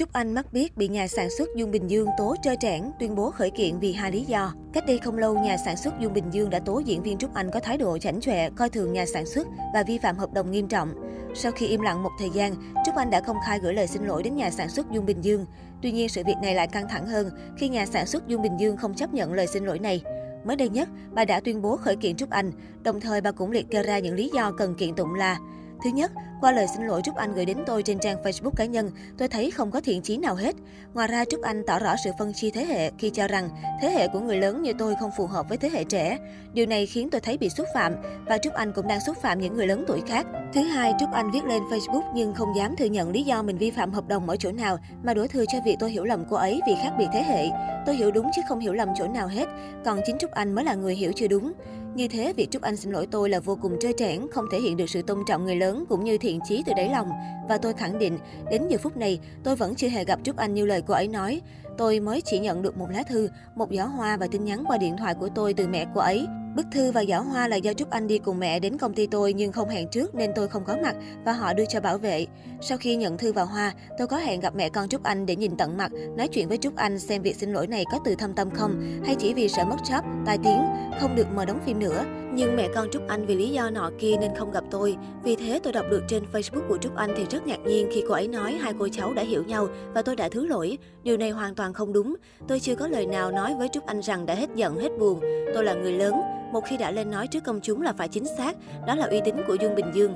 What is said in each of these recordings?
Trúc Anh mắc biết bị nhà sản xuất Dung Bình Dương tố trơ trẽn, tuyên bố khởi kiện vì hai lý do. Cách đây không lâu, nhà sản xuất Dung Bình Dương đã tố diễn viên Trúc Anh có thái độ chảnh chọe, coi thường nhà sản xuất và vi phạm hợp đồng nghiêm trọng. Sau khi im lặng một thời gian, Trúc Anh đã công khai gửi lời xin lỗi đến nhà sản xuất Dung Bình Dương. Tuy nhiên, sự việc này lại căng thẳng hơn khi nhà sản xuất Dung Bình Dương không chấp nhận lời xin lỗi này. Mới đây nhất, bà đã tuyên bố khởi kiện Trúc Anh, đồng thời bà cũng liệt kê ra những lý do cần kiện tụng là Thứ nhất, qua lời xin lỗi Trúc Anh gửi đến tôi trên trang Facebook cá nhân, tôi thấy không có thiện chí nào hết. Ngoài ra, Trúc Anh tỏ rõ sự phân chia thế hệ khi cho rằng thế hệ của người lớn như tôi không phù hợp với thế hệ trẻ. Điều này khiến tôi thấy bị xúc phạm và Trúc Anh cũng đang xúc phạm những người lớn tuổi khác. Thứ hai, Trúc Anh viết lên Facebook nhưng không dám thừa nhận lý do mình vi phạm hợp đồng ở chỗ nào mà đổ thừa cho việc tôi hiểu lầm cô ấy vì khác biệt thế hệ. Tôi hiểu đúng chứ không hiểu lầm chỗ nào hết, còn chính Trúc Anh mới là người hiểu chưa đúng. Như thế, việc Trúc Anh xin lỗi tôi là vô cùng trơ trẽn, không thể hiện được sự tôn trọng người lớn cũng như thiện chí từ đáy lòng. Và tôi khẳng định, đến giờ phút này, tôi vẫn chưa hề gặp Trúc Anh như lời cô ấy nói. Tôi mới chỉ nhận được một lá thư, một giỏ hoa và tin nhắn qua điện thoại của tôi từ mẹ cô ấy. Bức thư và giỏ hoa là do Trúc Anh đi cùng mẹ đến công ty tôi nhưng không hẹn trước nên tôi không có mặt và họ đưa cho bảo vệ. Sau khi nhận thư và hoa, tôi có hẹn gặp mẹ con Trúc Anh để nhìn tận mặt, nói chuyện với Trúc Anh xem việc xin lỗi này có từ thâm tâm không hay chỉ vì sợ mất job, tai tiếng, không được mời đóng phim nữa. Nhưng mẹ con Trúc Anh vì lý do nọ kia nên không gặp tôi. Vì thế tôi đọc được trên Facebook của Trúc Anh thì rất ngạc nhiên khi cô ấy nói hai cô cháu đã hiểu nhau và tôi đã thứ lỗi. Điều này hoàn toàn không đúng. Tôi chưa có lời nào nói với Trúc Anh rằng đã hết giận, hết buồn. Tôi là người lớn, một khi đã lên nói trước công chúng là phải chính xác, đó là uy tín của Dương Bình Dương.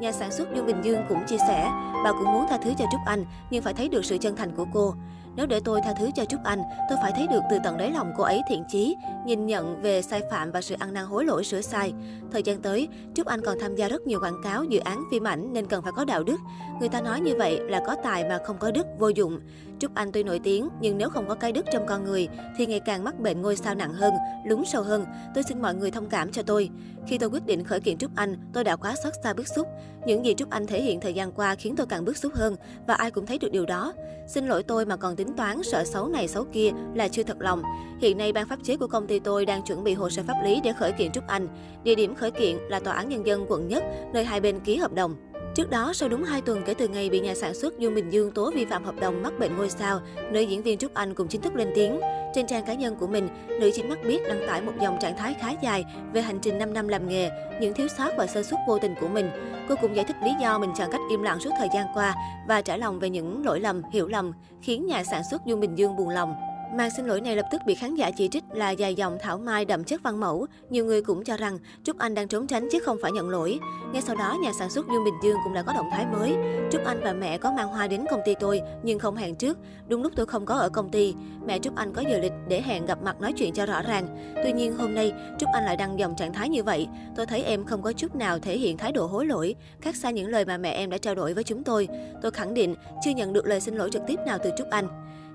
Nhà sản xuất Dương Bình Dương cũng chia sẻ, bà cũng muốn tha thứ cho Trúc Anh, nhưng phải thấy được sự chân thành của cô. Nếu để tôi tha thứ cho Trúc Anh, tôi phải thấy được từ tận đáy lòng cô ấy thiện chí, nhìn nhận về sai phạm và sự ăn năn hối lỗi sửa sai. Thời gian tới, Trúc Anh còn tham gia rất nhiều quảng cáo, dự án phim ảnh nên cần phải có đạo đức. Người ta nói như vậy là có tài mà không có đức, vô dụng. Trúc Anh tuy nổi tiếng, nhưng nếu không có cái đức trong con người, thì ngày càng mắc bệnh ngôi sao nặng hơn, lún sâu hơn. Tôi xin mọi người thông cảm cho tôi. Khi tôi quyết định khởi kiện Trúc Anh, tôi đã quá xót xa bức xúc. Những gì Trúc Anh thể hiện thời gian qua khiến tôi càng bức xúc hơn, và ai cũng thấy được điều đó. Xin lỗi tôi mà còn tính toán sợ xấu này xấu kia là chưa thật lòng. Hiện nay, ban pháp chế của công ty tôi đang chuẩn bị hồ sơ pháp lý để khởi kiện Trúc Anh. Địa điểm khởi kiện là Tòa án Nhân dân quận Nhất, nơi hai bên ký hợp đồng. Trước đó, sau đúng 2 tuần kể từ ngày bị nhà sản xuất Dương Bình Dương tố vi phạm hợp đồng mắc bệnh ngôi sao, nữ diễn viên Trúc Anh cũng chính thức lên tiếng. Trên trang cá nhân của mình, nữ chính mắt biết đăng tải một dòng trạng thái khá dài về hành trình 5 năm làm nghề, những thiếu sót và sơ suất vô tình của mình. Cô cũng giải thích lý do mình chọn cách im lặng suốt thời gian qua và trả lòng về những lỗi lầm, hiểu lầm, khiến nhà sản xuất Dương Bình Dương buồn lòng. Màn xin lỗi này lập tức bị khán giả chỉ trích là dài dòng thảo mai đậm chất văn mẫu. Nhiều người cũng cho rằng Trúc Anh đang trốn tránh chứ không phải nhận lỗi. Ngay sau đó, nhà sản xuất Dương Bình Dương cũng đã có động thái mới. Trúc Anh và mẹ có mang hoa đến công ty tôi nhưng không hẹn trước. Đúng lúc tôi không có ở công ty, mẹ Trúc Anh có giờ lịch để hẹn gặp mặt nói chuyện cho rõ ràng. Tuy nhiên hôm nay, Trúc Anh lại đăng dòng trạng thái như vậy. Tôi thấy em không có chút nào thể hiện thái độ hối lỗi, khác xa những lời mà mẹ em đã trao đổi với chúng tôi. Tôi khẳng định chưa nhận được lời xin lỗi trực tiếp nào từ Trúc Anh.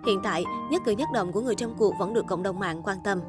Hiện tại, nhất cử nhất động của người trong cuộc vẫn được cộng đồng mạng quan tâm.